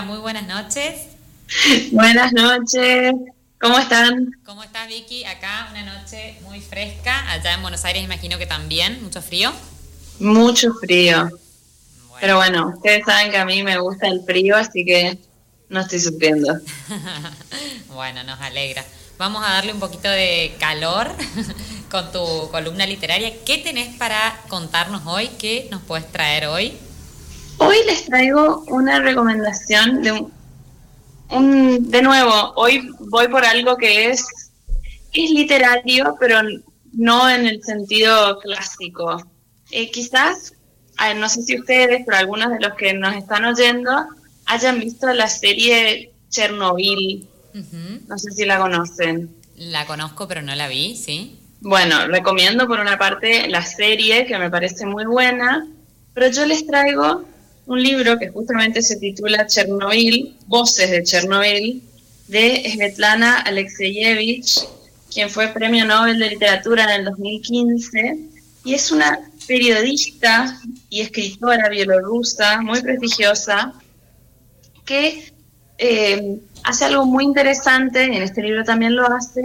Hola, muy buenas noches. Buenas noches. ¿Cómo están? ¿Cómo estás, Vicky? Acá una noche muy fresca. Allá en Buenos Aires imagino que también. ¿Mucho frío? Mucho frío. Pero bueno, ustedes saben que a mí me gusta el frío, así que no estoy sufriendo. bueno, nos alegra. Vamos a darle un poquito de calor con tu columna literaria. ¿Qué tenés para contarnos hoy? ¿Qué nos puedes traer hoy? Hoy les traigo una recomendación de un, de nuevo, hoy voy por algo que es, es literario, pero no en el sentido clásico. Eh, quizás, no sé si ustedes, pero algunos de los que nos están oyendo, hayan visto la serie Chernobyl. No sé si la conocen. La conozco, pero no la vi, sí. Bueno, recomiendo por una parte la serie, que me parece muy buena, pero yo les traigo un libro que justamente se titula Chernobyl, Voces de Chernobyl, de Svetlana Alexeyevich, quien fue Premio Nobel de Literatura en el 2015, y es una periodista y escritora bielorrusa muy prestigiosa que eh, hace algo muy interesante, y en este libro también lo hace,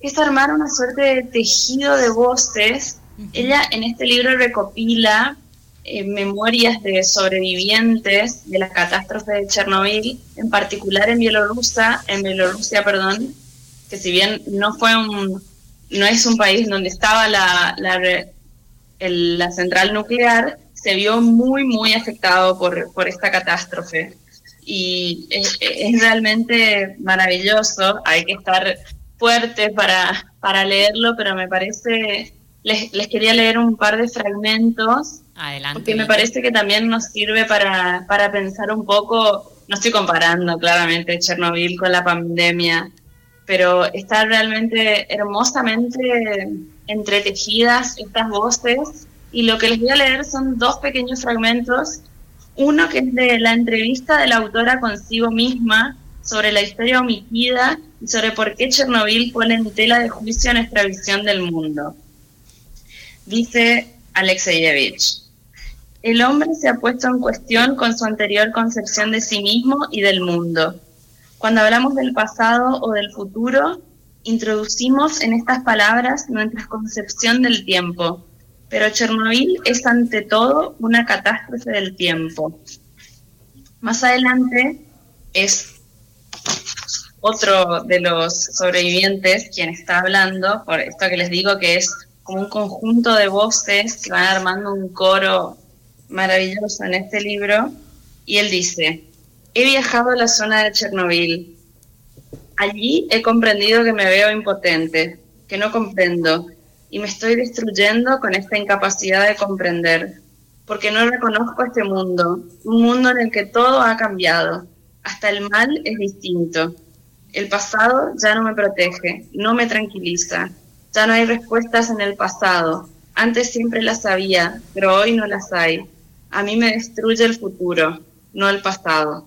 que es armar una suerte de tejido de voces. Ella en este libro recopila eh, memorias de sobrevivientes de la catástrofe de Chernobyl, en particular en Bielorrusia, en Bielorrusia, perdón, que si bien no fue un, no es un país donde estaba la, la, central nuclear, se vio muy, muy afectado por, por esta catástrofe. Y es, es, realmente maravilloso, hay que estar fuerte para, para leerlo, pero me parece, les, les quería leer un par de fragmentos Adelante. Porque me parece que también nos sirve para, para pensar un poco, no estoy comparando claramente Chernobyl con la pandemia, pero están realmente hermosamente entretejidas estas voces y lo que les voy a leer son dos pequeños fragmentos. Uno que es de la entrevista de la autora consigo misma sobre la historia omitida y sobre por qué Chernobyl pone en tela de juicio nuestra visión del mundo. Dice Alexeyevich. El hombre se ha puesto en cuestión con su anterior concepción de sí mismo y del mundo. Cuando hablamos del pasado o del futuro, introducimos en estas palabras nuestra concepción del tiempo, pero Chernobyl es ante todo una catástrofe del tiempo. Más adelante es otro de los sobrevivientes quien está hablando, por esto que les digo que es como un conjunto de voces que van armando un coro maravilloso en este libro, y él dice, he viajado a la zona de Chernobyl. Allí he comprendido que me veo impotente, que no comprendo, y me estoy destruyendo con esta incapacidad de comprender, porque no reconozco este mundo, un mundo en el que todo ha cambiado, hasta el mal es distinto. El pasado ya no me protege, no me tranquiliza, ya no hay respuestas en el pasado, antes siempre las había, pero hoy no las hay. A mí me destruye el futuro, no el pasado.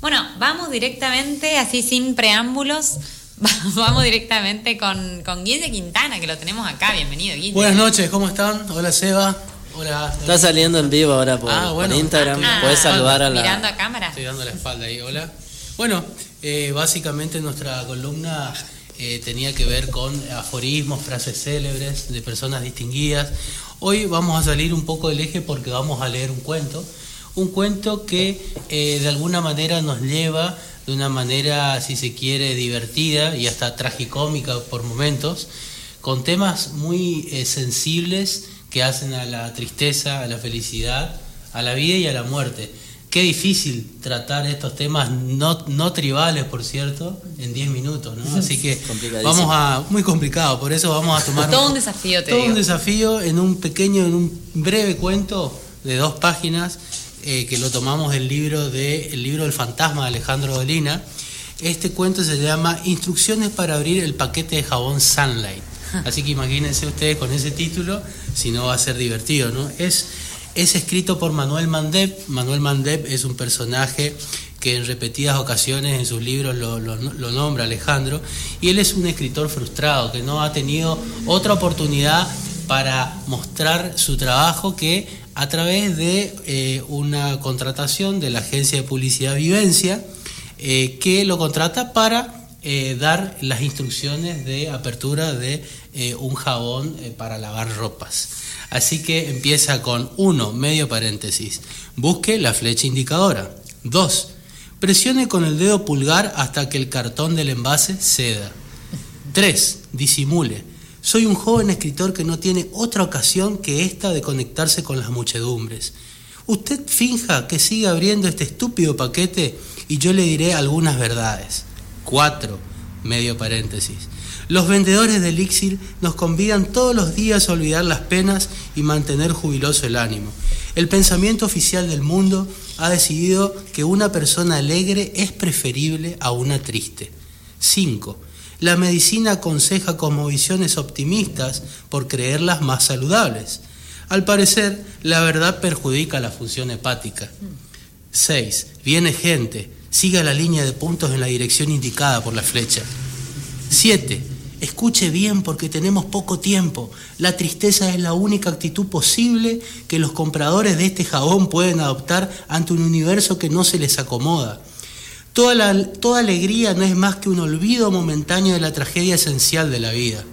Bueno, vamos directamente, así sin preámbulos, vamos directamente con, con Guille Quintana, que lo tenemos acá. Bienvenido, Guille. Buenas noches, ¿cómo están? Hola, Seba. Hola. Está saliendo en vivo ahora por, ah, Instagram. Ah, Puedes saludar a la. Mirando a cámara. Estoy dando la espalda ahí, hola. Bueno, eh, básicamente nuestra columna eh, tenía que ver con aforismos, frases célebres de personas distinguidas. Hoy vamos a salir un poco del eje porque vamos a leer un cuento, un cuento que eh, de alguna manera nos lleva de una manera, si se quiere, divertida y hasta tragicómica por momentos, con temas muy eh, sensibles que hacen a la tristeza, a la felicidad, a la vida y a la muerte. Qué difícil tratar estos temas no, no tribales, por cierto, en 10 minutos, ¿no? Así que vamos a... Muy complicado, por eso vamos a tomar... todo un desafío, te Todo un desafío en un pequeño, en un breve cuento de dos páginas eh, que lo tomamos del libro, de, el libro del fantasma de Alejandro Dolina. Este cuento se llama Instrucciones para abrir el paquete de jabón Sunlight. Así que imagínense ustedes con ese título, si no va a ser divertido, ¿no? Es es escrito por Manuel Mandeb. Manuel Mandeb es un personaje que en repetidas ocasiones en sus libros lo, nombra Alejandro, y él es un escritor frustrado que no ha tenido otra oportunidad para mostrar su trabajo que a través de eh, una contratación de la agencia de publicidad Vivencia, eh, que lo contrata para eh, dar las instrucciones de apertura de un jabón para lavar ropas. Así que empieza con uno, medio paréntesis. Busque la flecha indicadora. 2. Presione con el dedo pulgar hasta que el cartón del envase ceda. 3. Disimule. Soy un joven escritor que no tiene otra ocasión que esta de conectarse con las muchedumbres. Usted finja que sigue abriendo este estúpido paquete y yo le diré algunas verdades. 4. Medio paréntesis. Los vendedores de elixir nos convidan todos los días a olvidar las penas y mantener jubiloso el ánimo. El pensamiento oficial del mundo ha decidido que una persona alegre es preferible a una triste. 5. La medicina aconseja visiones optimistas por creerlas más saludables. Al parecer, la verdad perjudica la función hepática. 6. Viene gente. Siga la línea de puntos en la dirección indicada por la flecha. 7. Escuche bien porque tenemos poco tiempo. La tristeza es la única actitud posible que los compradores de este jabón pueden adoptar ante un universo que no se les acomoda. Toda, toda alegría no es más que un olvido momentáneo de la tragedia esencial de la vida.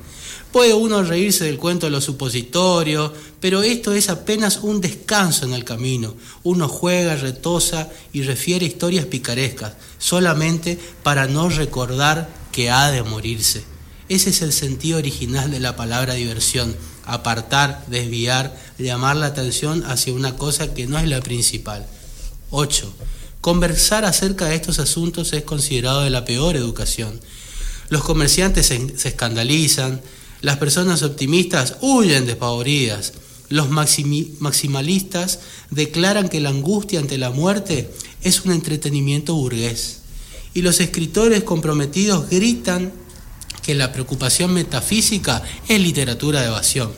Puede uno reírse del cuento de los supositorios, pero esto es apenas un descanso en el camino. Uno juega, retosa y refiere historias picarescas, solamente para no recordar que ha de morirse. Ese es el sentido original de la palabra diversión, apartar, desviar, llamar la atención hacia una cosa que no es la principal. 8. Conversar acerca de estos asuntos es considerado de la peor educación. Los comerciantes se, escandalizan, las personas optimistas huyen despavoridas, los maximalistas declaran que la angustia ante la muerte es un entretenimiento burgués, y los escritores comprometidos gritan que la preocupación metafísica es literatura de evasión.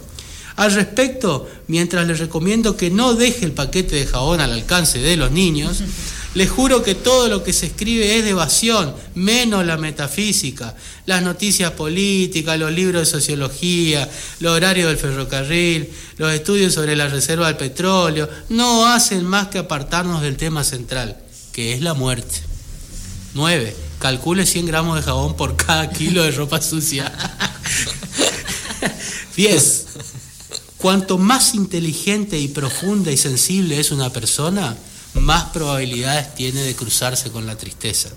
Al respecto, mientras les recomiendo que no deje el paquete de jabón al alcance de los niños, les juro que todo lo que se escribe es de evasión, menos la metafísica, las noticias políticas, los libros de sociología, los horarios del ferrocarril, los estudios sobre la reserva del petróleo, no hacen más que apartarnos del tema central, que es la muerte. 9 calcule 100 gramos de jabón por cada kilo de ropa sucia. 10. Cuanto más inteligente y profunda y sensible es una persona, más probabilidades tiene de cruzarse con la tristeza.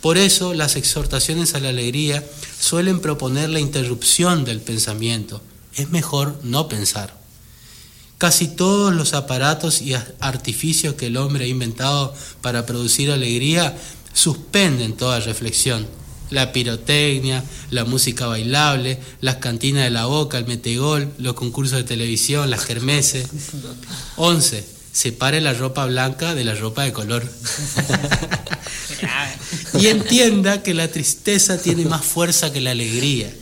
Por eso las exhortaciones a la alegría suelen proponer la interrupción del pensamiento. Es mejor no pensar. Casi todos los aparatos y artificios que el hombre ha inventado para producir alegría suspenden toda reflexión. La pirotecnia, la música bailable, las cantinas de la boca, el metegol, los concursos de televisión, las germeses. 11. Separe la ropa blanca de la ropa de color. y entienda que la tristeza tiene más fuerza que la alegría.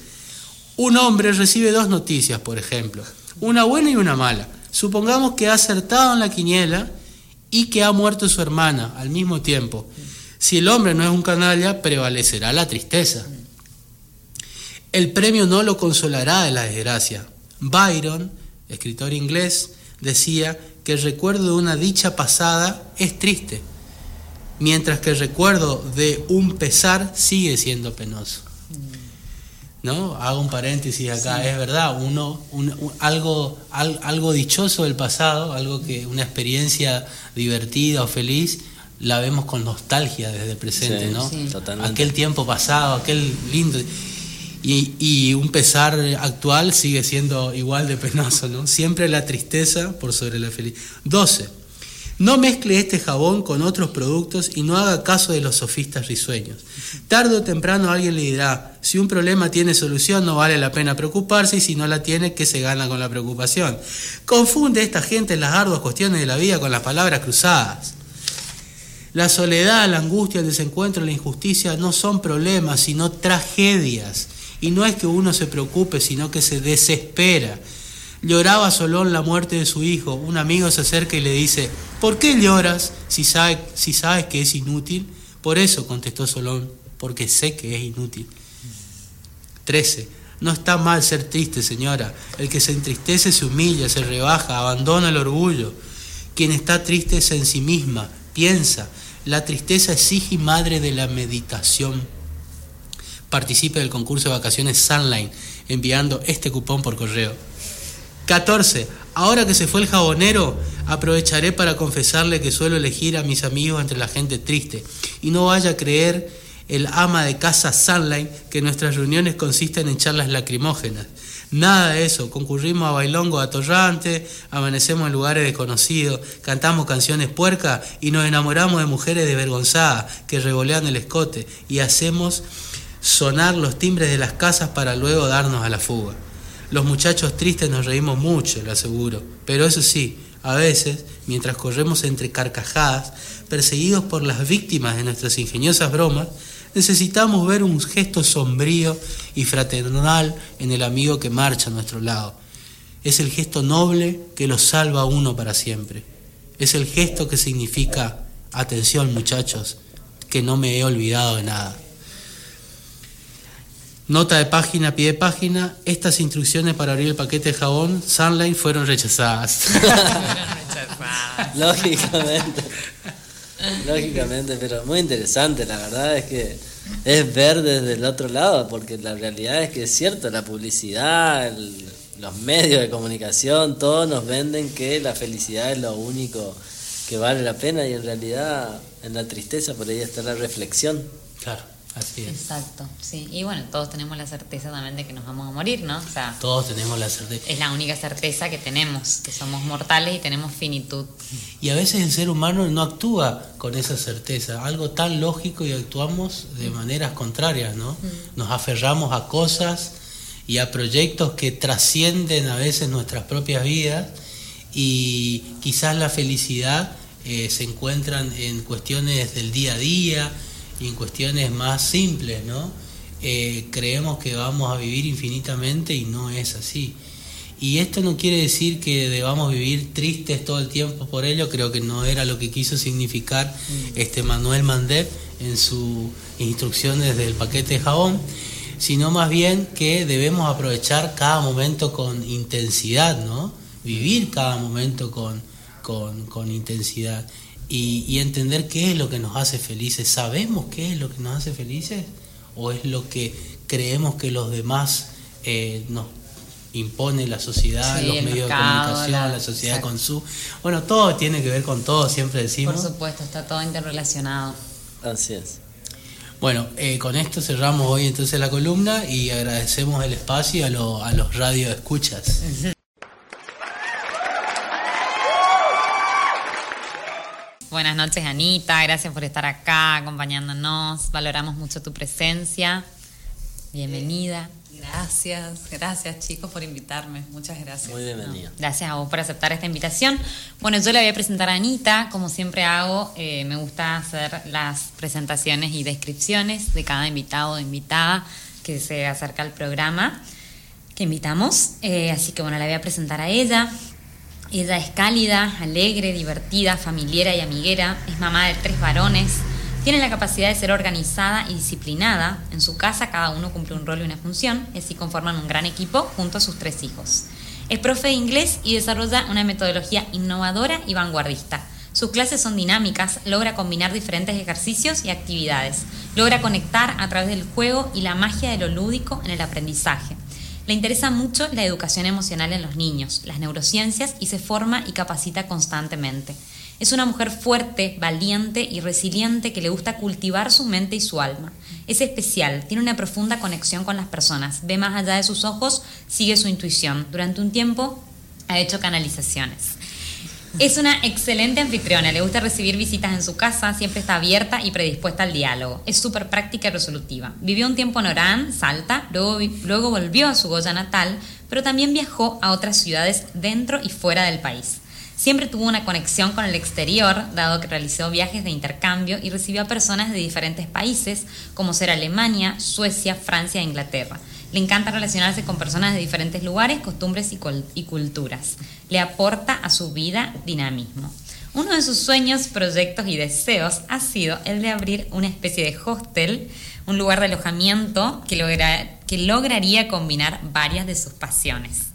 Un hombre recibe dos noticias, por ejemplo, una buena y una mala. Supongamos que ha acertado en la quiniela y que ha muerto su hermana al mismo tiempo. Si el hombre no es un canalla, prevalecerá la tristeza. El premio no lo consolará de la desgracia. Byron, escritor inglés, decía que el recuerdo de una dicha pasada es triste, mientras que el recuerdo de un pesar sigue siendo penoso. ¿No? Hago un paréntesis acá, es verdad, uno, algo, algo dichoso del pasado, algo que, una experiencia divertida o feliz, la vemos con nostalgia desde el presente, ¿no? Aquel tiempo pasado, aquel lindo. Y, un pesar actual sigue siendo igual de penoso, ¿no? Siempre la tristeza por sobre la felicidad. 12. No mezcle este jabón con otros productos y no haga caso de los sofistas risueños. Tarde o temprano alguien le dirá, si un problema tiene solución no vale la pena preocuparse y si no la tiene, ¿qué se gana con la preocupación? Confunde esta gente las arduas cuestiones de la vida con las palabras cruzadas. La soledad, la angustia, el desencuentro, la injusticia no son problemas, sino tragedias. Y no es que uno se preocupe, sino que se desespera. Lloraba Solón la muerte de su hijo. Un amigo se acerca y le dice, ¿por qué lloras si, si sabes que es inútil? Por eso, contestó Solón, porque sé que es inútil. 13. No está mal ser triste, señora. El que se entristece se humilla, se rebaja, abandona el orgullo. Quien está triste es en sí misma, piensa. La tristeza exige madre de la meditación. Participe del concurso de vacaciones Sunline enviando este cupón por correo. 14. Ahora que se fue el jabonero, aprovecharé para confesarle que suelo elegir a mis amigos entre la gente triste. Y no vaya a creer el ama de casa Sunline que nuestras reuniones consisten en charlas lacrimógenas. Nada de eso, concurrimos a bailongo atorrante, amanecemos en lugares desconocidos, cantamos canciones puercas y nos enamoramos de mujeres desvergonzadas que revolean el escote y hacemos sonar los timbres de las casas para luego darnos a la fuga. Los muchachos tristes nos reímos mucho, lo aseguro, pero eso sí, a veces, mientras corremos entre carcajadas, perseguidos por las víctimas de nuestras ingeniosas bromas, necesitamos ver un gesto sombrío y fraternal en el amigo que marcha a nuestro lado. Es el gesto noble que lo salva a uno para siempre. Es el gesto que significa, atención muchachos, que no me he olvidado de nada. Nota de página, pie de página, estas instrucciones para abrir el paquete de jabón Sunline fueron rechazadas. Lógicamente. Lógicamente, pero muy interesante, la verdad es que es ver desde el otro lado, porque la realidad es que es cierto, la publicidad, los medios de comunicación, todos nos venden que la felicidad es lo único que vale la pena y en realidad en la tristeza por ahí está la reflexión. Claro. Así es. Exacto, sí. Y bueno, todos tenemos la certeza también de que nos vamos a morir, ¿no? O sea, todos tenemos la certeza. Es la única certeza que tenemos, que somos mortales y tenemos finitud. Y a veces el ser humano no actúa con esa certeza, algo tan lógico y actuamos de maneras contrarias, ¿no? Mm. Nos aferramos a cosas y a proyectos que trascienden a veces nuestras propias vidas y quizás la felicidad eh, se encuentran en cuestiones del día a día, y en cuestiones más simples, ¿no? Eh, creemos que vamos a vivir infinitamente y no es así. Y esto no quiere decir que debamos vivir tristes todo el tiempo por ello, creo que no era lo que quiso significar mm. este Manuel Mandep en sus instrucciones del paquete de jabón, sino más bien que debemos aprovechar cada momento con intensidad, ¿no? Vivir cada momento con, con, con intensidad y, entender qué es lo que nos hace felices. ¿Sabemos qué es lo que nos hace felices? ¿O es lo que creemos que los demás eh, nos impone la sociedad, los medios de comunicación, la, sociedad con su... Bueno, todo tiene que ver con todo, siempre decimos. Por supuesto, está todo interrelacionado. Así es. Bueno, eh, con esto cerramos hoy entonces la columna y agradecemos el espacio a, a los radio escuchas. Buenas noches, Anita. Gracias por estar acá acompañándonos. Valoramos mucho tu presencia. Bienvenida. Gracias, gracias chicos por invitarme. Muchas gracias. Muy bienvenida. gracias a vos por aceptar esta invitación. Bueno, yo le voy a presentar a Anita. Como siempre hago, eh, me gusta hacer las presentaciones y descripciones de cada invitado o invitada que se acerca al programa que invitamos. Eh, así que bueno, la voy a presentar a ella. Ella es cálida, alegre, divertida, familiera y amiguera, es mamá de tres varones, tiene la capacidad de ser organizada y disciplinada. En su casa cada uno cumple un rol y una función y así conforman un gran equipo junto a sus tres hijos. Es profe de inglés y desarrolla una metodología innovadora y vanguardista. Sus clases son dinámicas, logra combinar diferentes ejercicios y actividades, logra conectar a través del juego y la magia de lo lúdico en el aprendizaje. Le interesa mucho la educación emocional en los niños, las neurociencias y se forma y capacita constantemente. Es una mujer fuerte, valiente y resiliente que le gusta cultivar su mente y su alma. Es especial, tiene una profunda conexión con las personas, ve más allá de sus ojos, sigue su intuición. Durante un tiempo ha hecho canalizaciones. Es una excelente anfitriona, le gusta recibir visitas en su casa, siempre está abierta y predispuesta al diálogo. Es súper práctica y resolutiva. Vivió un tiempo en Orán, Salta, luego, luego volvió a su Goya natal, pero también viajó a otras ciudades dentro y fuera del país. Siempre tuvo una conexión con el exterior, dado que realizó viajes de intercambio y recibió a personas de diferentes países, como ser Alemania, Suecia, Francia e Inglaterra. Le encanta relacionarse con personas de diferentes lugares, costumbres y, culturas. Le aporta a su vida dinamismo. Uno de sus sueños, proyectos y deseos ha sido el de abrir una especie de hostel, un lugar de alojamiento que, lograría combinar varias de sus pasiones.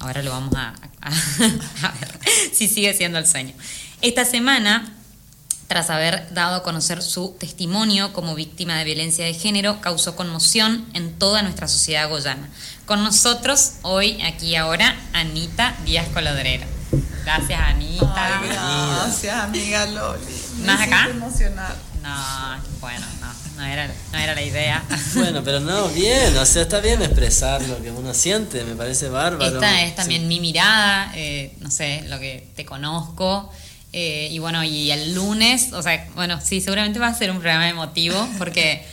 Ahora lo vamos a ver si sigue siendo el sueño. Esta semana tras haber dado a conocer su testimonio como víctima de violencia de género, causó conmoción en toda nuestra sociedad goyana. Con nosotros hoy, aquí ahora, Anita Díaz Colodrero. Gracias, Anita. gracias, amiga Loli. ¿Más acá? emocionar. No, bueno, no, no era, no era la idea. Bueno, pero no, bien, o sea, está bien expresar lo que uno siente, me parece bárbaro. Esta es también mi mirada, eh, no sé, lo que te conozco. Eh, y bueno, y el lunes, o sea, bueno, sí, seguramente va a ser un programa emotivo porque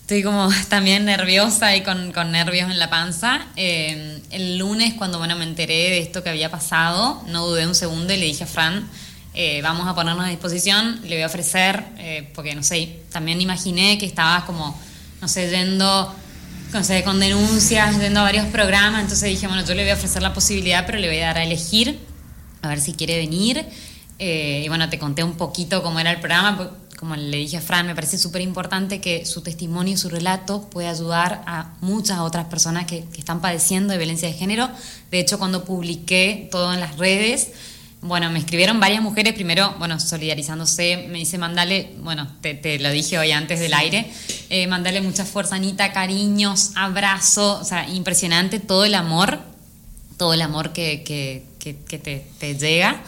estoy como también nerviosa y con, con nervios en la panza. Eh, el lunes, cuando bueno, me enteré de esto que había pasado, no dudé un segundo y le dije a Fran, eh, vamos a ponernos a disposición, le voy a ofrecer, porque no sé, también imaginé que estaba como, no sé, yendo no sé, con denuncias, yendo a varios programas, entonces dije, bueno, yo le voy a ofrecer la posibilidad, pero le voy a dar a elegir, a ver si quiere venir. Eh, y bueno, te conté un poquito cómo era el programa. Pues, como le dije a Fran, me parece súper importante que su testimonio y su relato pueda ayudar a muchas otras personas que, están padeciendo de violencia de género. De hecho, cuando publiqué todo en las redes, bueno, me escribieron varias mujeres, primero, bueno, solidarizándose, me dice, mandale, bueno, te, lo dije hoy antes del aire, eh, mandale mucha fuerza, Anita, cariños, abrazo, o sea, impresionante todo el amor, todo el amor que, que, que te, te llega.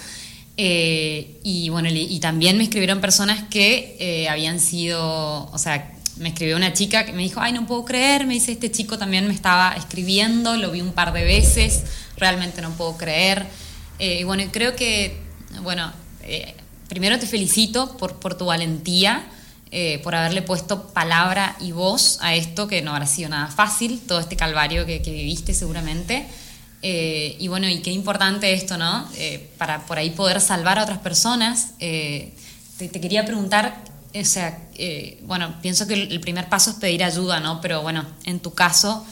Eh, y bueno, y también me escribieron personas que eh, habían sido, o sea, me escribió una chica que me dijo, ay, no puedo creer, me dice, este chico también me estaba escribiendo, lo vi un par de veces, realmente no puedo creer. Eh, y bueno, creo que, bueno, primero te felicito por, por tu valentía, por haberle puesto palabra y voz a esto, que no habrá sido nada fácil, todo este calvario que, que viviste seguramente. Eh, y bueno, y qué importante esto, ¿no? Eh, para por ahí poder salvar a otras personas. Eh, te, quería preguntar, o sea, bueno, pienso que el, primer paso es pedir ayuda, ¿no? Pero bueno, en tu caso,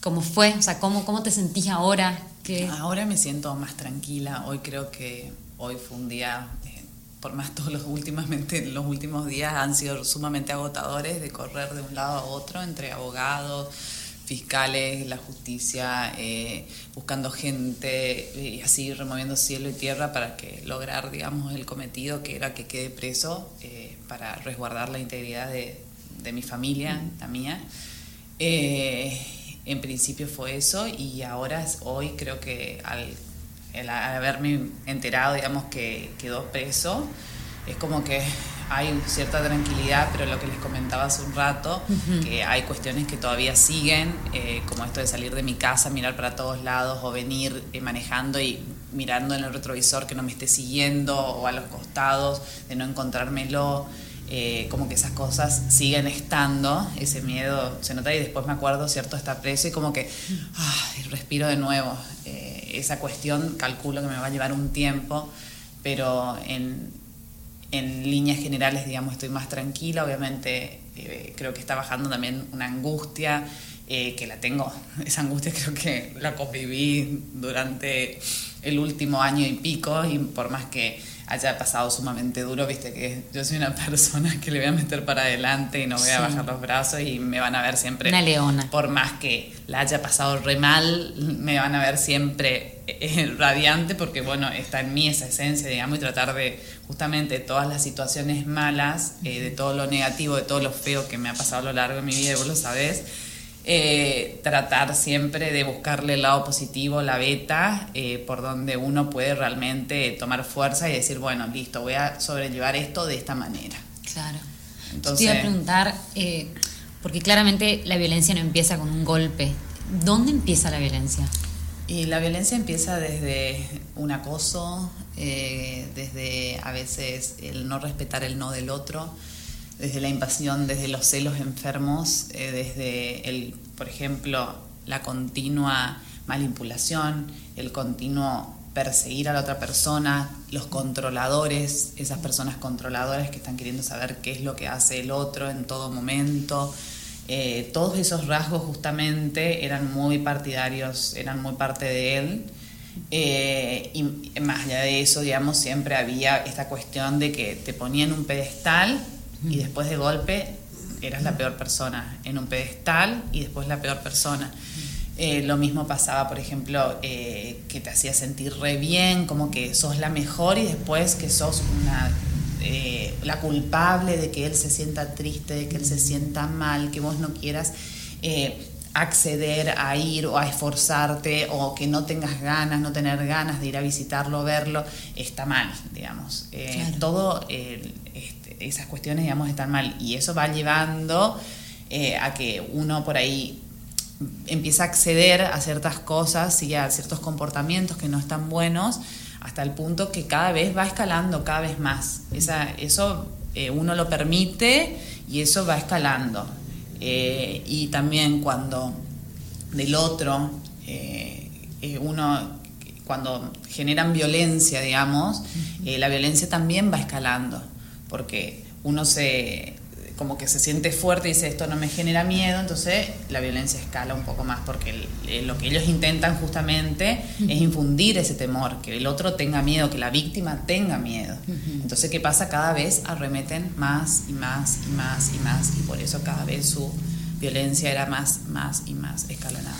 ¿cómo fue? O sea, ¿cómo, cómo te sentís ahora? Ahora me siento más tranquila. Hoy creo que hoy fue un día por más todos los últimamente los últimos días han sido sumamente agotadores de correr de un lado a otro entre abogados, fiscales, la justicia, eh, buscando gente y así removiendo cielo y tierra para que lograr, digamos, el cometido que era que quede preso eh, para resguardar la integridad de, mi familia, la mía. Eh, en principio fue eso y ahora, hoy creo que al, al haberme enterado, digamos, que quedó preso, es como que hay cierta tranquilidad, pero lo que les comentaba hace un rato, que hay cuestiones que todavía siguen, eh, como esto de salir de mi casa, mirar para todos lados o venir eh, manejando y mirando en el retrovisor que no me esté siguiendo o a los costados, de no encontrármelo. Eh, como que esas cosas siguen estando, ese miedo se nota y después me acuerdo, ¿cierto? Está preso y como que respiro de nuevo. esa cuestión calculo que me va a llevar un tiempo, pero en, en líneas generales, digamos, estoy más tranquila. Obviamente eh, creo que está bajando también una angustia, eh, que la tengo, esa angustia creo que la conviví durante el último año y pico y por más que haya pasado sumamente duro, viste que yo soy una persona que le voy a meter para adelante y no voy a bajar los brazos y me van a ver siempre... Una leona. Por más que la haya pasado re mal, me van a ver siempre eh, radiante porque, bueno, está en mí esa esencia, digamos, y tratar de justamente todas las situaciones malas, eh, de todo lo negativo, de todo lo feo que me ha pasado a lo largo de mi vida, y vos lo sabés, eh, tratar siempre de buscarle el lado positivo, la beta, eh, por donde uno puede realmente tomar fuerza y decir, bueno, listo, voy a sobrellevar esto de esta manera. Claro. Entonces, Te iba a preguntar, eh, porque claramente la violencia no empieza con un golpe. ¿Dónde empieza la violencia? Y la violencia empieza desde un acoso, desde a veces el no respetar el no del otro, desde la invasión, desde los celos enfermos, eh, desde el, por ejemplo, la continua manipulación, el continuo perseguir a la otra persona, los controladores, esas personas controladoras que están queriendo saber qué es lo que hace el otro en todo momento. Eh, todos esos rasgos justamente eran muy partidarios, eran muy parte de él. Eh, y más allá de eso, digamos, siempre había esta cuestión de que te ponían un pedestal y después de golpe eras la peor persona en un pedestal y después la peor persona. Eh, lo mismo pasaba, por ejemplo, eh, que te hacía sentir re bien, como que sos la mejor y después que sos una, eh, la culpable de que él se sienta triste, de que él se sienta mal, que vos no quieras acceder a ir o a esforzarte o que no tengas ganas, no tener ganas de ir a visitarlo, verlo, está mal, digamos. Todo esas cuestiones, digamos, están mal y eso va llevando a que uno por ahí empieza a acceder a ciertas cosas y a ciertos comportamientos que no están buenos hasta el punto que cada vez va escalando cada vez más. Esa, eso eh, uno lo permite y eso va escalando. Eh, y también cuando del otro, eh, uno, cuando generan violencia, digamos, la violencia también va escalando, porque uno se como que se siente fuerte y dice esto no me genera miedo, entonces la violencia escala un poco más porque eh, lo que ellos intentan justamente es infundir ese temor, que el otro tenga miedo, que la víctima tenga miedo. Entonces, ¿qué pasa? Cada vez arremeten más y más y más y más y por eso cada vez su violencia era más, más y más escalonada.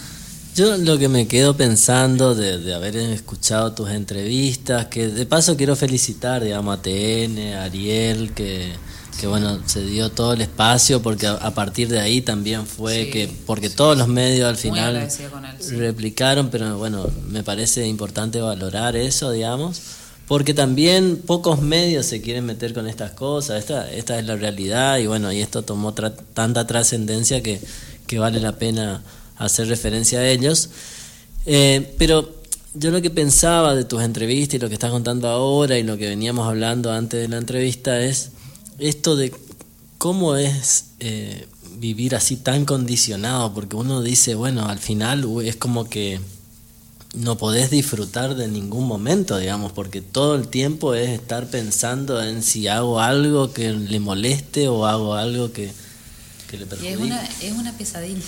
Yo lo que me quedo pensando de, de, haber escuchado tus entrevistas, que de paso quiero felicitar, digamos, a TN, a Ariel, que que bueno, se dio todo el espacio porque a, partir de ahí también fue que, porque todos los medios al final replicaron, pero bueno, me parece importante valorar eso, digamos, porque también pocos medios se quieren meter con estas cosas, esta, esta es la realidad y bueno, y esto tomó tanta trascendencia que, que, vale la pena hacer referencia a ellos. Eh, pero yo lo que pensaba de tus entrevistas y lo que estás contando ahora y lo que veníamos hablando antes de la entrevista es esto de cómo es eh, vivir así tan condicionado, porque uno dice, bueno, al final es como que no podés disfrutar de ningún momento, digamos, porque todo el tiempo es estar pensando en si hago algo que le moleste o hago algo que, le perjudique. es una, es una pesadilla.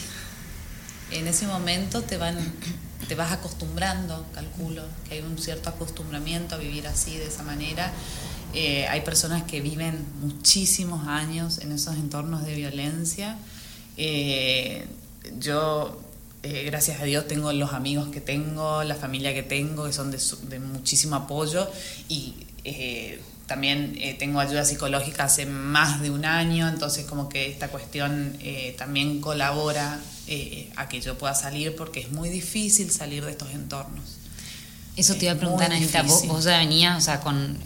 En ese momento te vas acostumbrando, calculo, que hay un cierto acostumbramiento a vivir así, de esa manera, eh, hay personas que viven muchísimos años en esos entornos de violencia. Eh, yo, eh, gracias a Dios, tengo los amigos que tengo, la familia que tengo, que son de, muchísimo apoyo y también tengo ayuda psicológica hace más de un año, entonces como que esta cuestión también colabora a que yo pueda salir porque es muy difícil salir de estos entornos. Eso te iba a preguntar, Anita, vos, vos ya venías, o sea, con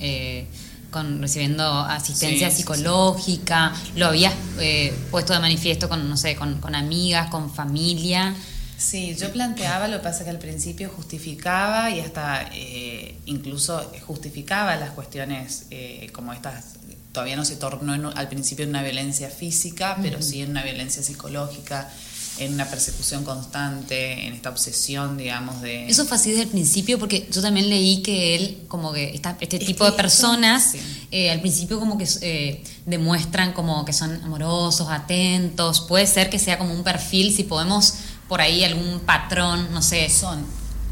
con recibiendo asistencia psicológica, lo habías eh, puesto de manifiesto con, no sé, con, con, amigas, con familia. Sí, yo planteaba, lo que pasa que al principio justificaba y hasta eh, incluso justificaba las cuestiones eh, como estas, todavía no se tornó al principio en una violencia física, pero sí en una violencia psicológica en una persecución constante, en esta obsesión, digamos, de... Eso fue así desde el principio, porque yo también leí que él, como que este tipo de personas, eh, al principio como que eh, demuestran como que son amorosos, atentos, puede ser que sea como un perfil, si podemos por ahí algún patrón, no sé. Son,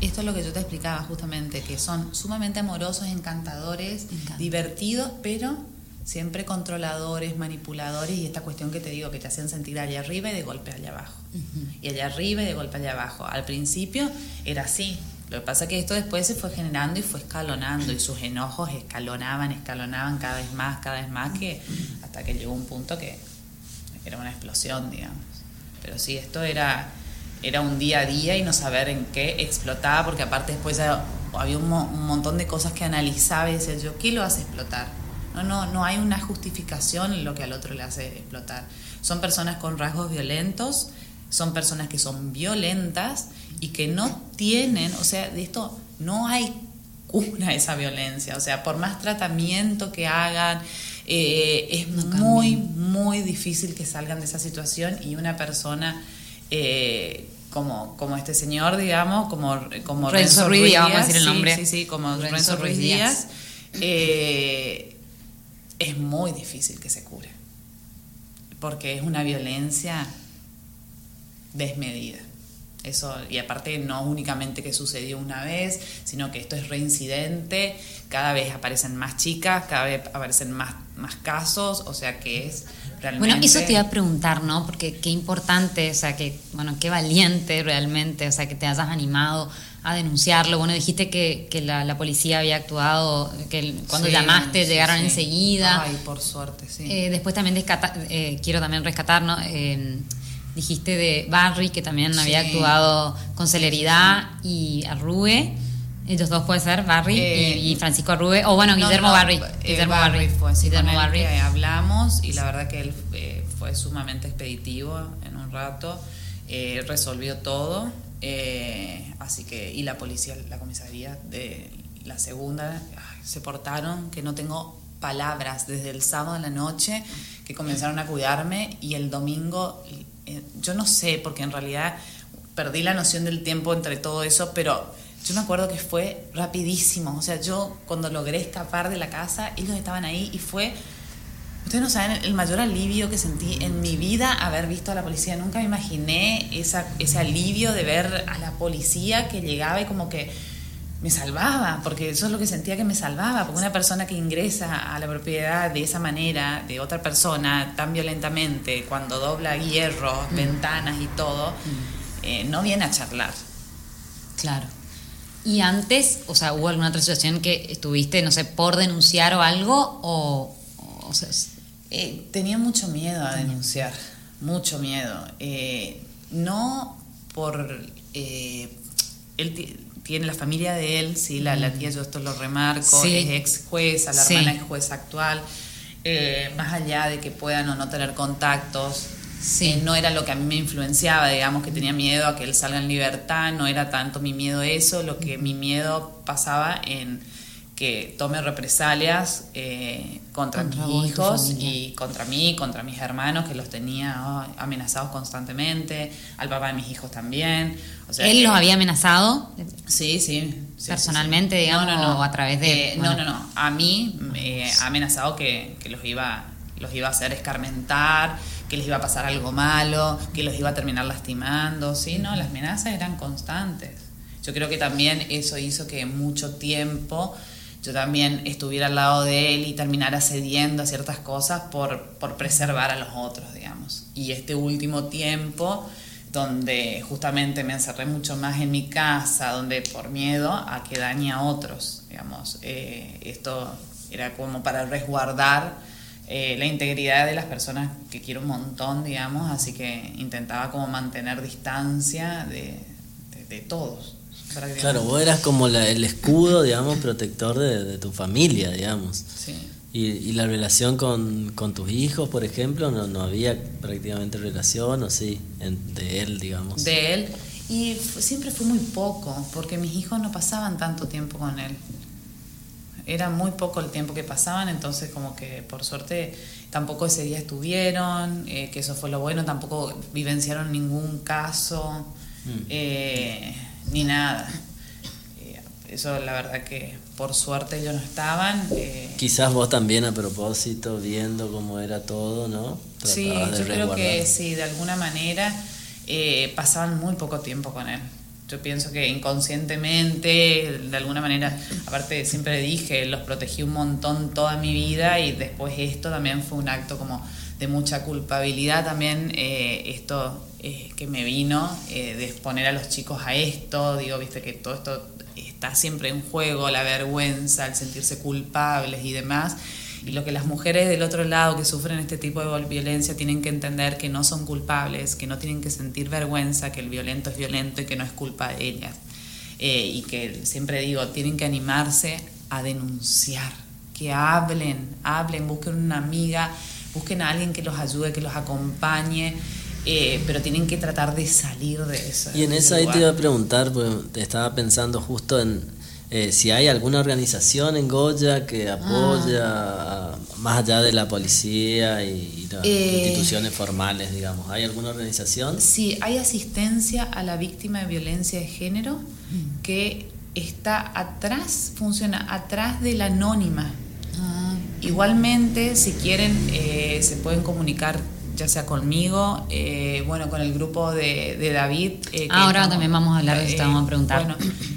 esto es lo que yo te explicaba justamente, que son sumamente amorosos, encantadores, divertidos, pero siempre controladores, manipuladores y esta cuestión que te digo, que te hacen sentir allá arriba y de golpe allá abajo. Y allá arriba y de golpe allá abajo. Al principio era así. Lo que pasa es que esto después se fue generando y fue escalonando y sus enojos escalonaban, escalonaban cada vez más, cada vez más, que hasta que llegó un punto que era una explosión, digamos. Pero sí, esto era, era un día a día y no saber en qué explotaba, porque aparte después había un, un montón de cosas que analizaba y decía yo, ¿qué lo hace explotar? No, no, no hay una justificación en lo que al otro le hace explotar. Son personas con rasgos violentos, son personas que son violentas y que no tienen, o sea, de esto no hay cura esa violencia. O sea, por más tratamiento que hagan, eh, es muy, muy difícil que salgan de esa situación y una persona eh, como, como este señor, digamos, como, como Renzo, Ruiz Díaz, vamos a decir el nombre. Sí, sí, como Renzo, Ruiz Díaz, eh, es muy difícil que se cure, porque es una violencia desmedida. Eso, y aparte no únicamente que sucedió una vez, sino que esto es reincidente, cada vez aparecen más chicas, cada vez aparecen más, más casos, o sea que es realmente. Bueno, eso te iba a preguntar, ¿no? Porque qué importante, o sea, que, bueno, qué valiente realmente, o sea, que te hayas animado a denunciarlo. Bueno, dijiste que, que la, la policía había actuado, que cuando Sí, llamaste sí, llegaron sí. enseguida. Ay, por suerte, sí. Eh, después también descata- eh, quiero también rescatar, ¿no? Eh, dijiste de Barry, que también había actuado con celeridad, y Arrue. Ellos dos puede ser, Barry Eh, y, y Francisco Arrue. O bueno, No, Guillermo no, Barry. eh, Guillermo Barry Barry. fue, sí, Guillermo con él Barry. que hablamos y la verdad que él eh, fue sumamente expeditivo en un rato, eh, resolvió todo, eh, así que, y la policía, la comisaría de la segunda, ay, se portaron que no tengo palabras desde el sábado en la noche que comenzaron a cuidarme y el domingo, eh, yo no sé, porque en realidad perdí la noción del tiempo entre todo eso, pero yo me acuerdo que fue rapidísimo. O sea, yo cuando logré escapar de la casa, ellos estaban ahí y fue. Ustedes no saben el mayor alivio que sentí en mi vida haber visto a la policía. Nunca me imaginé esa, ese alivio de ver a la policía que llegaba y como que me salvaba, porque eso es lo que sentía que me salvaba, porque una persona que ingresa a la propiedad de esa manera, de otra persona, tan violentamente, cuando dobla hierros, ventanas y todo, eh, no viene a charlar. Claro. Y antes, o sea, ¿hubo alguna otra situación que estuviste, no sé, por denunciar o algo? O, o sea, Eh, tenía mucho miedo a denunciar, mucho miedo. Eh, no por... eh, él ti- tiene la familia de él, sí, la, la tía, yo esto lo remarco, Sí. es ex jueza, la Sí. hermana es jueza actual. Eh, más allá de que puedan o no tener contactos, Sí. eh, no era lo que a mí me influenciaba, digamos que tenía miedo a que él salga en libertad, no era tanto mi miedo eso, lo que mi miedo pasaba en que tome represalias eh, contra, Contra mis y hijos y contra mí, contra mis hermanos que los tenía ay, amenazados constantemente, al papá de mis hijos también. O sea ¿Él los había amenazado? Sí, sí. sí, Personalmente, sí. digamos, o a través de- Eh, bueno. No, no, no. A mí me ha amenazado que, que los iba los iba a hacer escarmentar, que les iba a pasar algo malo, que los iba a terminar lastimando. Sí, no, las amenazas eran constantes. Yo creo que también eso hizo que mucho tiempo yo también estuviera al lado de él y terminara cediendo a ciertas cosas por, por preservar a los otros, digamos. Y este último tiempo, donde justamente me encerré mucho más en mi casa, donde por miedo a que dañe a otros, digamos, eh, esto era como para resguardar eh, la integridad de las personas que quiero un montón, digamos, así que intentaba como mantener distancia de, de- de todos. Claro, vos eras como la- el escudo, digamos, protector de, de tu familia, digamos. Sí. Y, y la relación con, con tus hijos, por ejemplo, no, no había prácticamente relación, o sí, en- de él, digamos. de él. Y siempre fue muy poco, porque mis hijos no pasaban tanto tiempo con él. Era muy poco el tiempo que pasaban, entonces como que por suerte tampoco ese día estuvieron, eh, que eso fue lo bueno, tampoco vivenciaron ningún caso, Mm. eh, ni nada. Eh, eso la verdad que por suerte ellos no estaban. eh, Quizás vos también a propósito, viendo cómo era todo, ¿no? Sí, Tratabas yo creo que sí, de alguna manera pasaban muy poco tiempo con él. Yo pienso que inconscientemente, de alguna manera, aparte siempre dije, los protegí un montón toda mi vida y después esto también fue un acto como de mucha culpabilidad también, eh, esto eh, que me vino, eh, de exponer a los chicos a esto, digo, viste que todo esto está siempre en juego, la vergüenza, el sentirse culpables y demás. Y lo que las mujeres del otro lado que sufren este tipo de violencia tienen que entender que no son culpables, que no tienen que sentir vergüenza, que el violento es violento y que no es culpa de ellas. Eh, y que siempre digo, tienen que animarse a denunciar, que hablen, hablen, busquen una amiga, busquen a alguien que los ayude, que los acompañe, eh, pero tienen que tratar de salir de eso. Y en eso ahí te iba a preguntar, porque te estaba pensando justo en eh, si hay alguna organización en Goya que apoya, a- más allá de la policía y, y las Eh. instituciones formales, digamos. ¿Hay alguna organización? Sí, hay asistencia a la víctima de violencia de género que está atrás, funciona atrás de la anónima. Ah, Igualmente, si quieren, eh, se pueden comunicar ya sea conmigo, eh, bueno, con el grupo de, de David. eh, que Ahora también vamos a hablar de eso, te vamos a preguntar. Bueno,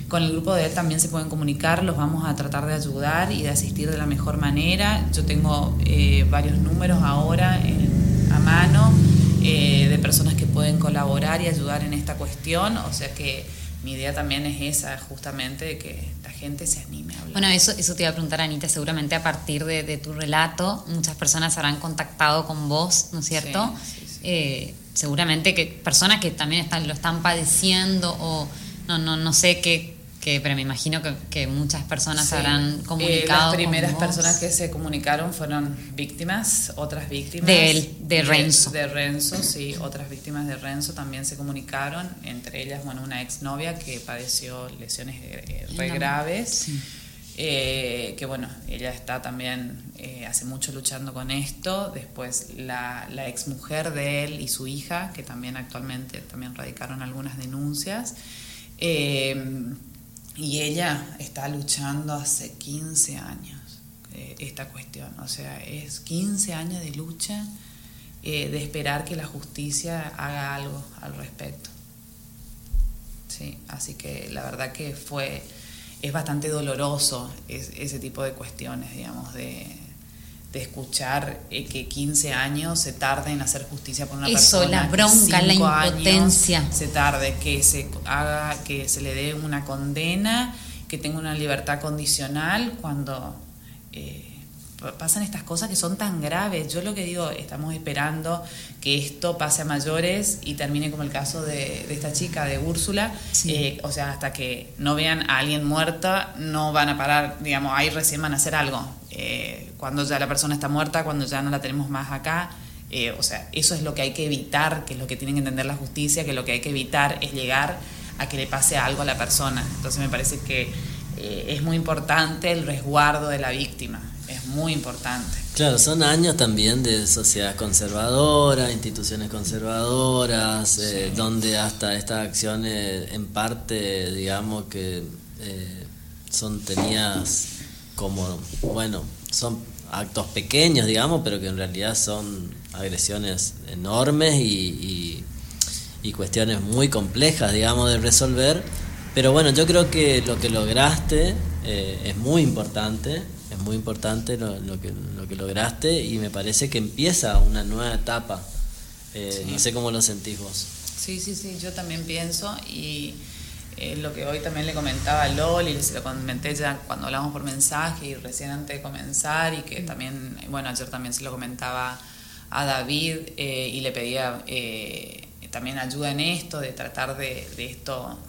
con el grupo de él también se pueden comunicar, los vamos a tratar de ayudar y de asistir de la mejor manera. Yo tengo eh, varios números ahora en, a mano, eh, de personas que pueden colaborar y ayudar en esta cuestión. O sea que mi idea también es esa, justamente, de que la gente se anime a hablar. Bueno, eso, eso te iba a preguntar, Anita, seguramente a partir de, tu relato, muchas personas habrán contactado con vos, ¿no es cierto? Eh, seguramente que personas que también están, lo están padeciendo o no, no, no sé qué, pero me imagino que, muchas personas habrán eh, comunicado. las primeras personas que se comunicaron fueron víctimas, otras víctimas. De él, de Renzo. De, Renzo, sí, otras víctimas de Renzo también se comunicaron, entre ellas, bueno, una exnovia que padeció lesiones eh, re graves. Eh, que bueno, ella está también hace mucho luchando con esto. Después la, la ex mujer de él y su hija, que también actualmente también radicaron algunas denuncias. Y ella está luchando hace 15 años eh, esta cuestión. O sea, es 15 años de lucha, eh, de esperar que la justicia haga algo al respecto. Sí, así que la verdad que fue, es bastante doloroso ese tipo de cuestiones, digamos, de, de escuchar eh, que 15 años se tarde en hacer justicia por una Eso, persona. la bronca, la impotencia. Se tarde, que se haga, que se le dé una condena, que tenga una libertad condicional cuando eh, pasan estas cosas que son tan graves. Yo lo que digo, estamos esperando que esto pase a mayores y termine como el caso de, esta chica, de Úrsula. Eh, o sea, hasta que no vean a alguien muerta, no van a parar, digamos, ahí recién van a hacer algo eh, cuando ya la persona está muerta, cuando ya no la tenemos más acá. Eh, o sea, eso es lo que hay que evitar, que es lo que tiene que entender la justicia, que lo que hay que evitar es llegar a que le pase algo a la persona. Entonces me parece que eh, es muy importante el resguardo de la víctima, es muy importante. Claro, son años también de sociedad conservadora, instituciones conservadoras, donde hasta estas acciones en parte, digamos que son tenidas como, bueno, son actos pequeños, digamos, pero que en realidad son agresiones enormes y, y, cuestiones muy complejas, digamos, de resolver. Pero bueno, yo creo que lo que lograste eh, es muy importante, es muy importante lo, que, lo que lograste y me parece que empieza una nueva etapa. Eh, no sé cómo lo sentís vos. Sí, sí, sí, yo también pienso y eh, lo que hoy también le comentaba a Loli, y se lo comenté ya cuando hablamos por mensaje y recién antes de comenzar, y que también, bueno, ayer también se lo comentaba a David eh, y le pedía eh, también ayuda en esto, de tratar de, de esto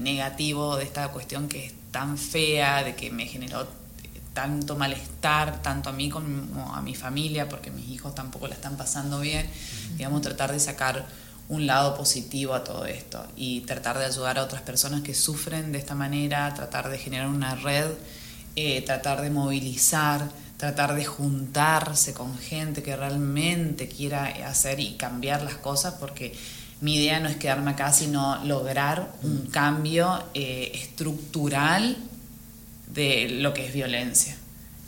negativo, de esta cuestión que es tan fea, de que me generó tanto malestar, tanto a mí como a mi familia, porque mis hijos tampoco la están pasando bien, digamos, tratar de sacar un lado positivo a todo esto y tratar de ayudar a otras personas que sufren de esta manera, tratar de generar una red, eh, tratar de movilizar, tratar de juntarse con gente que realmente quiera hacer y cambiar las cosas, porque mi idea no es quedarme acá, sino lograr un cambio eh, estructural de lo que es violencia.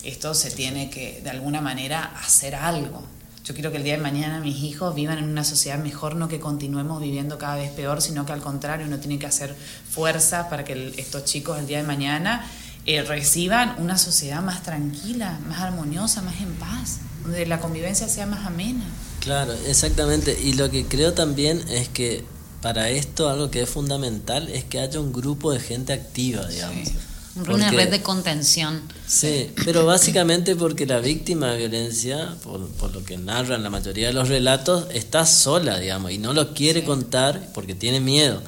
Esto se tiene que, de alguna manera, hacer algo yo quiero que el día de mañana mis hijos vivan en una sociedad mejor, no que continuemos viviendo cada vez peor, sino que al contrario uno tiene que hacer fuerza para que estos chicos el día de mañana eh, reciban una sociedad más tranquila, más armoniosa, más en paz, donde la convivencia sea más amena. Claro, exactamente. Y lo que creo también es que para esto algo que es fundamental es que haya un grupo de gente activa, digamos. Una red de contención. Sí, pero básicamente porque la víctima de violencia, por, por, lo que narran la mayoría de los relatos, está sola, digamos, y no lo quiere contar porque tiene miedo.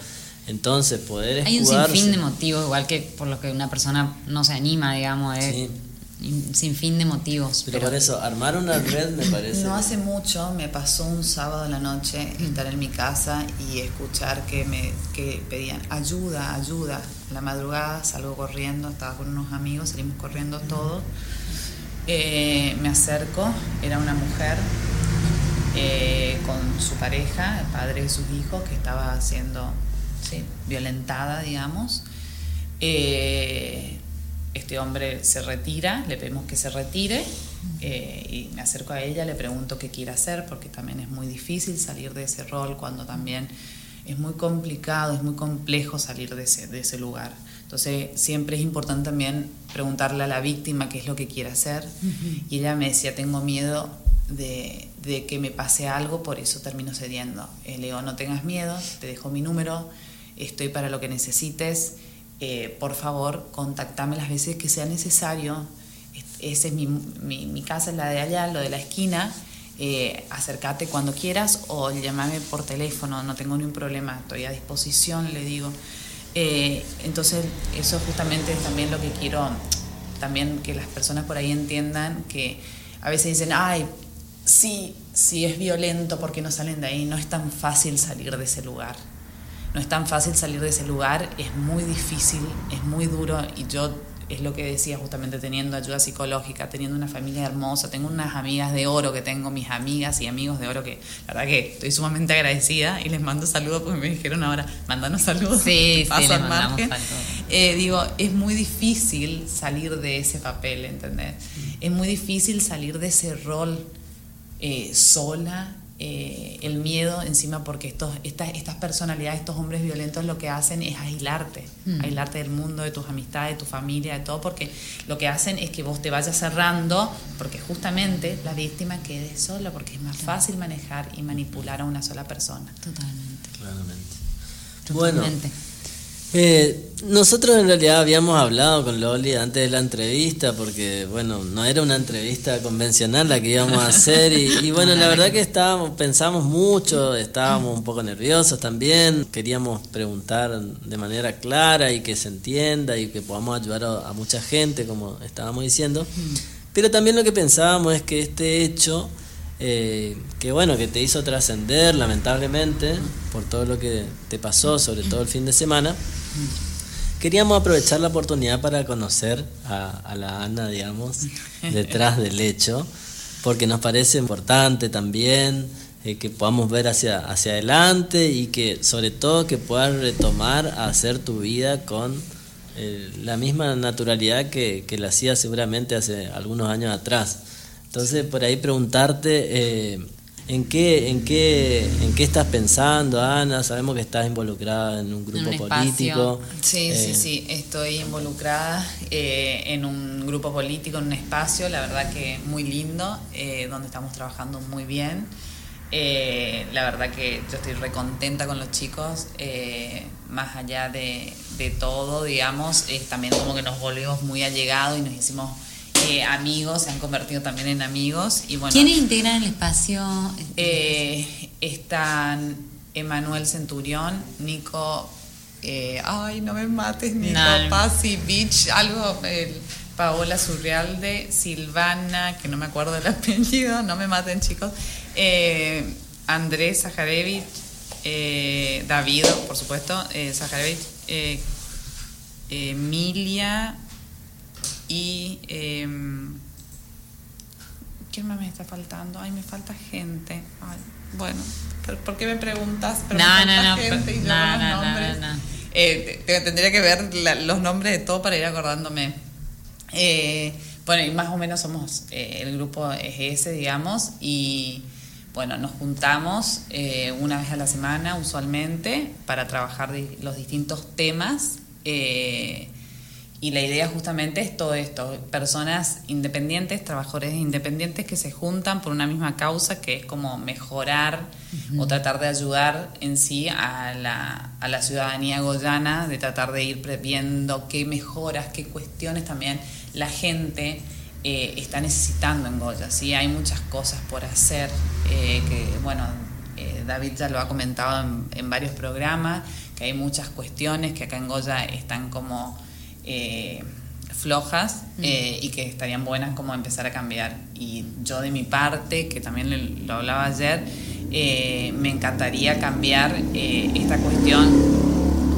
Entonces, poder Hay un sinfín de motivos, igual que por lo que una persona no se anima, digamos, sí sin fin de motivos. Pero, por eso, armar una red me parece. No hace mucho me pasó un sábado en la noche estar en mi casa y escuchar que me que pedían ayuda, ayuda. la madrugada salgo corriendo, estaba con unos amigos, salimos corriendo todos. Eh, me acerco, era una mujer eh, con su pareja, el padre de sus hijos, que estaba siendo violentada, digamos. Eh, este hombre se retira, le pedimos que se retire eh, y me acerco a ella, le pregunto qué quiere hacer, porque también es muy difícil salir de ese rol cuando también es muy complicado, es muy complejo salir de ese, de ese lugar. Entonces siempre es importante también preguntarle a la víctima qué es lo que quiere hacer y ella me decía, tengo miedo de, de que me pase algo, por eso termino cediendo. Eh, le digo, no tengas miedo, te dejo mi número, estoy para lo que necesites, eh, por favor, contactame las veces que sea necesario. Esa es mi, mi, casa, es la de allá, lo de la esquina. Eh, acércate cuando quieras o llámame por teléfono, no tengo ningún problema, estoy a disposición, le digo. Eh, entonces, eso justamente es también lo que quiero, también que las personas por ahí entiendan que a veces dicen, ay, sí, sí es violento porque no salen de ahí, no es tan fácil salir de ese lugar. No es tan fácil salir de ese lugar, es muy difícil, es muy duro y yo es lo que decía justamente teniendo ayuda psicológica, teniendo una familia hermosa, tengo unas amigas de oro que tengo, mis amigas y amigos de oro que la verdad que estoy sumamente agradecida y les mando saludos porque me dijeron ahora, mandanos saludos. Sí, sí, paso les al margen. Eh, digo, es muy difícil salir de ese papel, ¿entendés? Es muy difícil salir de ese rol eh, sola, eh, el miedo encima porque estos, estas, estas personalidades, estos hombres violentos lo que hacen es aislarte, Mm. aislarte del mundo, de tus amistades, de tu familia, de todo, porque lo que hacen es que vos te vayas cerrando, porque justamente la víctima quede sola, porque es más fácil manejar y manipular a una sola persona. Totalmente. Claramente. Bueno, Totalmente. Eh, nosotros en realidad habíamos hablado con Loli antes de la entrevista, porque bueno, no era una entrevista convencional la que íbamos a hacer, y, y bueno, la verdad que estábamos, pensamos mucho, estábamos un poco nerviosos también, queríamos preguntar de manera clara y que se entienda y que podamos ayudar a, a mucha gente, como estábamos diciendo. Pero también lo que pensábamos es que este hecho, eh, que bueno, que te hizo trascender lamentablemente por todo lo que te pasó, sobre todo el fin de semana, queríamos aprovechar la oportunidad para conocer a, a la Ana, digamos, detrás del hecho, porque nos parece importante también eh, que podamos ver hacia, hacia adelante y que sobre todo que puedas retomar a hacer tu vida con eh, la misma naturalidad que, que la hacía seguramente hace algunos años atrás. Entonces, por ahí preguntarte eh, en qué, en qué, en qué estás pensando, Ana. Sabemos que estás involucrada en un grupo un político. Sí, Eh, sí, sí, estoy involucrada eh, en un grupo político, en un espacio, la verdad que muy lindo, eh, donde estamos trabajando muy bien. Eh, la verdad que yo estoy recontenta con los chicos, eh, más allá de, de todo, digamos, también como que nos volvimos muy allegados y nos hicimos eh, amigos, se han convertido también en amigos. Y bueno, ¿Quiénes integran el espacio? eh, están Emanuel Centurión, Nico, eh, ay, no me mates, Nico, No. Pasi, Beach, algo, el Paola Surrealde, Silvana, que no me acuerdo del apellido, no me maten chicos, Andrés Zaharevich, eh, David, por supuesto, Zaharevich, eh, Emilia y... em, ¿Quién más me está faltando? Ay, me falta gente. Ay, bueno, ¿pero ¿por qué me preguntas? Pero me No, falta no, no, gente y yo no, los no, no, nombres. no, no. Eh, te- te- tendría que ver la- los nombres de todo para ir acordándome. Eh, bueno, y más o menos somos, eh, el grupo es ese, digamos, y bueno, nos juntamos eh, una vez a la semana usualmente para trabajar di- los distintos temas. eh, y la idea justamente es todo esto, personas independientes, trabajadores independientes que se juntan por una misma causa que es como mejorar o tratar de ayudar en sí a la, a la ciudadanía goyana, de tratar de ir viendo qué mejoras, qué cuestiones también la gente eh, está necesitando en Goya. ¿sí? Hay muchas cosas por hacer, eh, que bueno, eh, David ya lo ha comentado en, en varios programas, que hay muchas cuestiones que acá en Goya están como eh, flojas eh, y que estarían buenas como empezar a cambiar. Y yo de mi parte, que también le- lo hablaba ayer, eh, me encantaría cambiar eh, esta cuestión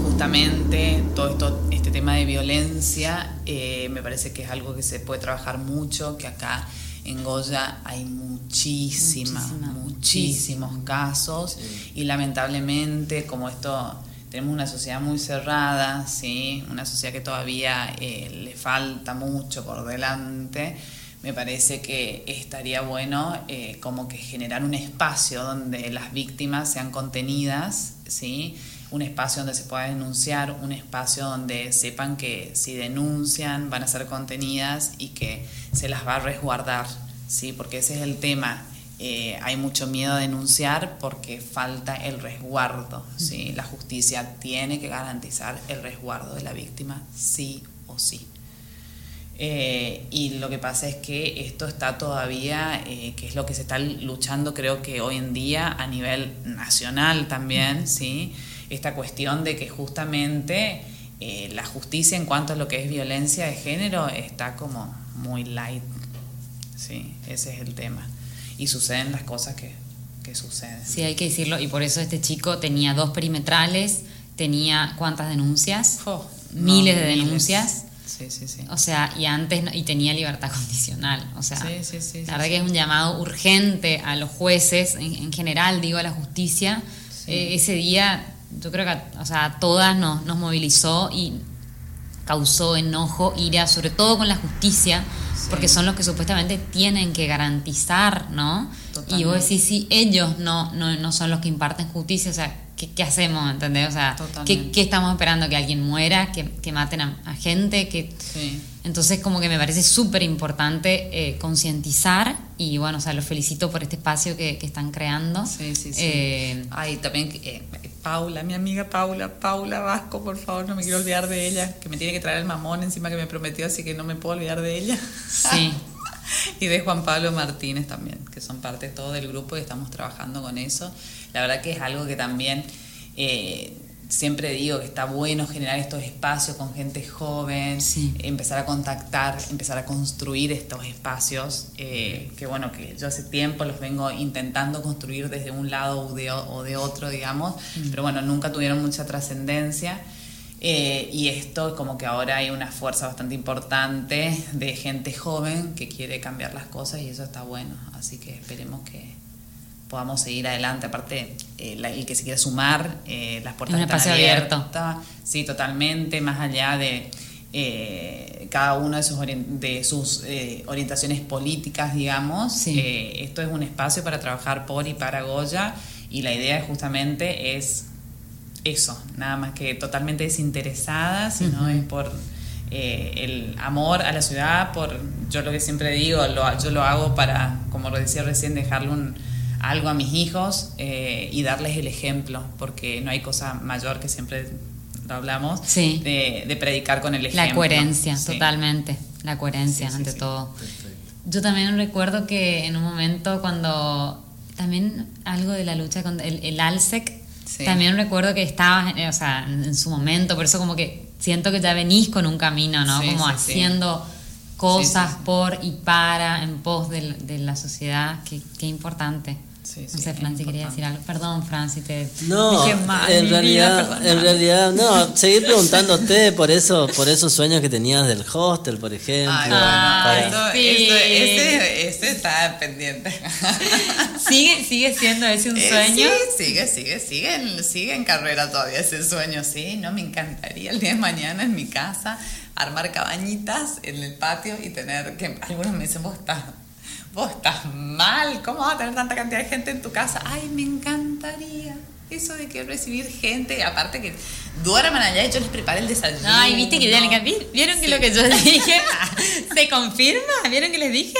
justamente todo esto, este tema de violencia, eh, me parece que es algo que se puede trabajar mucho, que acá en Goya hay muchísimas, Muchísima, muchísimos casos y lamentablemente como esto tenemos una sociedad muy cerrada, ¿sí? una sociedad que todavía eh, le falta mucho por delante, me parece que estaría bueno eh, como que generar un espacio donde las víctimas sean contenidas, ¿sí? un espacio donde se pueda denunciar, un espacio donde sepan que si denuncian van a ser contenidas y que se las va a resguardar, ¿sí? porque ese es el tema. Eh, hay mucho miedo a denunciar porque falta el resguardo. La justicia tiene que garantizar el resguardo de la víctima, sí o sí. Eh, y lo que pasa es que esto está todavía, eh, que es lo que se está luchando creo que hoy en día a nivel nacional también, ¿sí? esta cuestión de que justamente la justicia en cuanto a lo que es violencia de género está como muy light. Sí, ese es el tema y suceden las cosas que, que suceden. Sí, hay que decirlo, y por eso este chico tenía dos perimetrales, tenía cuántas denuncias, miles de denuncias. Sí, sí, sí. O sea, y antes y tenía libertad condicional. O sea, la verdad que es un llamado urgente a los jueces, en, general, digo, a la justicia. Eh, ese día, yo creo que o sea, a todas nos, nos movilizó y causó enojo, ira, sobre todo con la justicia, porque son los que supuestamente tienen que garantizar, ¿no? Y vos decís, si ellos no, no, no son los que imparten justicia, o sea, ¿qué, hacemos? ¿Entendés? O sea, ¿qué, estamos esperando? ¿Que alguien muera? ¿Que, que maten a, gente? que Entonces, como que me parece súper importante eh, concientizar y bueno, o sea, los felicito por este espacio que, están creando. Sí, sí, sí. Eh, Ay, también eh, Paula, mi amiga Paula, Paula Vasco, por favor, no me quiero olvidar de ella, que me tiene que traer el mamón encima que me prometió, así que no me puedo olvidar de ella. Sí. y de Juan Pablo Martínez también, que son parte todo del grupo y estamos trabajando con eso. La verdad que es algo que también eh, siempre digo que está bueno generar estos espacios con gente joven, empezar a contactar, empezar a construir estos espacios, eh, que bueno, que yo hace tiempo los vengo intentando construir desde un lado o de, o de otro, digamos, mm. pero bueno, nunca tuvieron mucha trascendencia. Eh, y esto como que ahora hay una fuerza bastante importante de gente joven que quiere cambiar las cosas y eso está bueno. Así que esperemos que podamos seguir adelante. Aparte, eh, el que se quiera sumar, eh, las puertas están abiertas. Sí, totalmente, más allá de cada uno de sus, de sus orientaciones políticas, digamos. esto es un espacio para trabajar por y para Goya y la idea justamente es eso, nada más que totalmente desinteresada, sino es por eh, el amor a la ciudad, por yo lo que siempre digo, lo, yo lo hago para, como lo decía recién, dejarle un, algo a mis hijos eh, y darles el ejemplo, porque no hay cosa mayor que siempre lo hablamos, de, predicar con el ejemplo. La coherencia, totalmente, la coherencia ante todo. Yo también recuerdo que en un momento cuando también algo de la lucha con el, el ALSEC también recuerdo que estabas, o sea, en su momento, por eso como que siento que ya venís con un camino, ¿no? como haciendo cosas por y para, en pos de, la sociedad, qué, qué importante. Sí, no sé, Franci quería decir algo. Perdón, Franci, te no, dije mal. En realidad, en realidad, no, seguir preguntándote por eso, por esos sueños que tenías del hostel, por ejemplo. Ay, ese, ese, está pendiente. ¿Sigue, ¿Sigue siendo ese un eh, sueño? sí, sigue, sigue, sigue en, sigue en carrera todavía ese sueño, sí. No, me encantaría el día de mañana en mi casa armar cabañitas en el patio y tener que algunos me dicen, vos estás vos estás mal, ¿cómo vas a tener tanta cantidad de gente en tu casa? Ay, me encantaría. Eso de que recibir gente, aparte que duerman allá y yo les prepare el desayuno. Ay, viste que ya le ¿Vieron que lo que yo dije se confirma? ¿Vieron que les dije?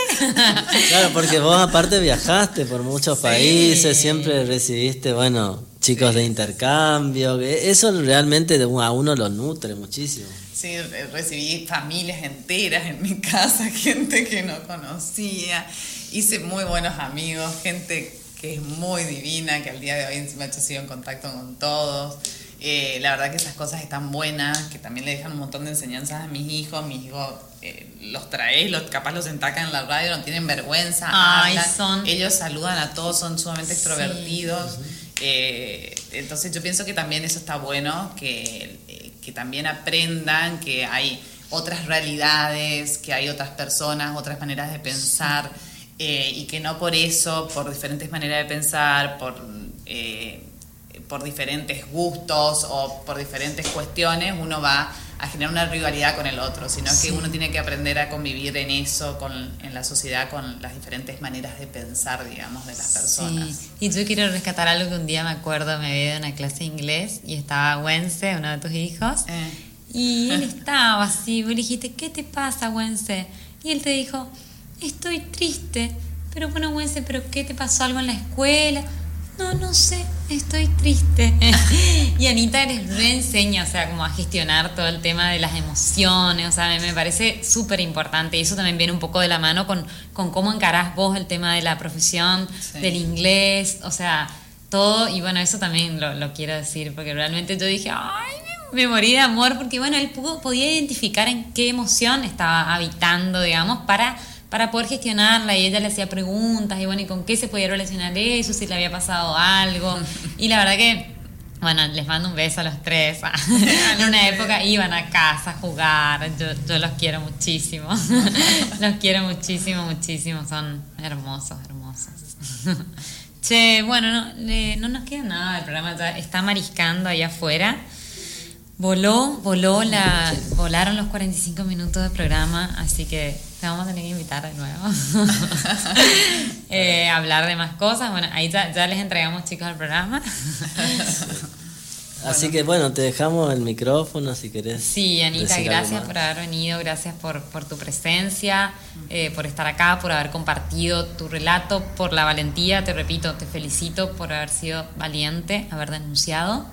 claro, porque vos aparte viajaste por muchos países, siempre recibiste, bueno, chicos de intercambio. Eso realmente a uno lo nutre muchísimo. Sí, recibí familias enteras en mi casa, gente que no conocía, hice muy buenos amigos, gente que es muy divina, que al día de hoy encima he sido en contacto con todos. Eh, la verdad que esas cosas están buenas, que también le dejan un montón de enseñanzas a mis hijos. Mis hijos eh, los traes, los, capaz los entacan en la radio, no tienen vergüenza. son... Ellos saludan a todos, son sumamente extrovertidos. Eh, entonces yo pienso que también eso está bueno, que que también aprendan que hay otras realidades, que hay otras personas, otras maneras de pensar, eh, y que no por eso, por diferentes maneras de pensar, por, eh, por diferentes gustos o por diferentes cuestiones, uno va a generar una rivalidad con el otro, sino que uno tiene que aprender a convivir en eso, con, en la sociedad, con las diferentes maneras de pensar, digamos, de las personas. Y yo quiero rescatar algo que un día me acuerdo, me vi de una clase de inglés y estaba Wense, uno de tus hijos, eh. y él estaba así, vos le dijiste, ¿qué te pasa, Wense? Y él te dijo, estoy triste pero bueno, Wense, ¿pero qué te pasó algo en la escuela? No, no sé, estoy triste. y Anita les reenseña, o sea, como a gestionar todo el tema de las emociones, o sea, me parece súper importante. Y eso también viene un poco de la mano con, con cómo encarás vos el tema de la profesión, del inglés, o sea, todo. Y bueno, eso también lo, lo, quiero decir, porque realmente yo dije, ay, me morí de amor, porque bueno, él pudo, podía identificar en qué emoción estaba habitando, digamos, para para poder gestionarla y ella le hacía preguntas y bueno, ¿y con qué se podía relacionar eso? Si le había pasado algo. Y la verdad que, bueno, les mando un beso a los tres. en una época iban a casa a jugar, yo, yo los quiero muchísimo. los quiero muchísimo, muchísimo, son hermosos, hermosos. che, bueno, no, no nos queda nada, el programa ya está mariscando ahí afuera. Voló, voló la, volaron los 45 minutos de programa, así que te vamos a tener que invitar de nuevo. eh, hablar de más cosas. Bueno, ahí ya, ya les entregamos chicos al programa. Así que bueno, te dejamos el micrófono si querés. Sí, Anita, gracias por haber venido, gracias por, por tu presencia, eh, por estar acá, por haber compartido tu relato, por la valentía, te repito, te felicito por haber sido valiente, haber denunciado.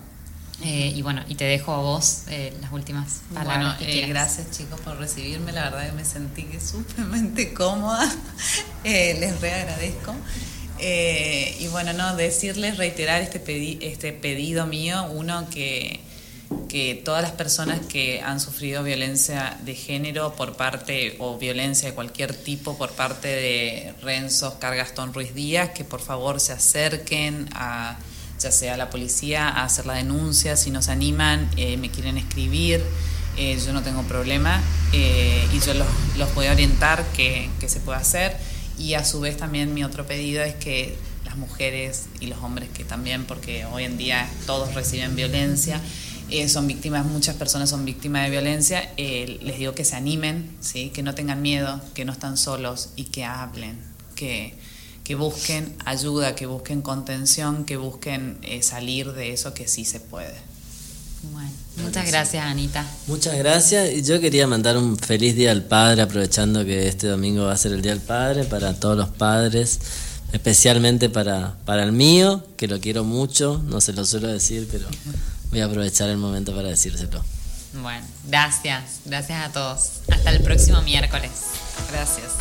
Eh, y bueno, y te dejo a vos eh, las últimas palabras. Bueno, eh, gracias chicos por recibirme, la verdad que me sentí súpermente cómoda, les reagradezco. y bueno, no, decirles, reiterar este, este pedido mío, uno que, que todas las personas que han sufrido violencia de género por parte, o violencia de cualquier tipo por parte de Renzo Cargastón Ruiz Díaz, que por favor se acerquen a ya sea la policía, a hacer la denuncia, si nos animan, eh, me quieren escribir, eh, yo no tengo problema eh, y yo los, los voy a orientar qué, se puede hacer. Y a su vez también mi otro pedido es que las mujeres y los hombres que también, porque hoy en día todos reciben violencia, son víctimas, muchas personas son víctimas de violencia, les digo que se animen, ¿sí? que no tengan miedo, que no están solos y que hablen, que que busquen ayuda, que busquen contención, que busquen eh, salir de eso que sí se puede. Bueno, muchas gracias Anita. Muchas gracias. Y yo quería mandar un feliz Día al Padre, aprovechando que este domingo va a ser el Día del Padre, para todos los padres, especialmente para, para el mío, que lo quiero mucho, no se lo suelo decir, pero voy a aprovechar el momento para decírselo. Bueno, gracias, gracias a todos. Hasta el próximo miércoles. Gracias.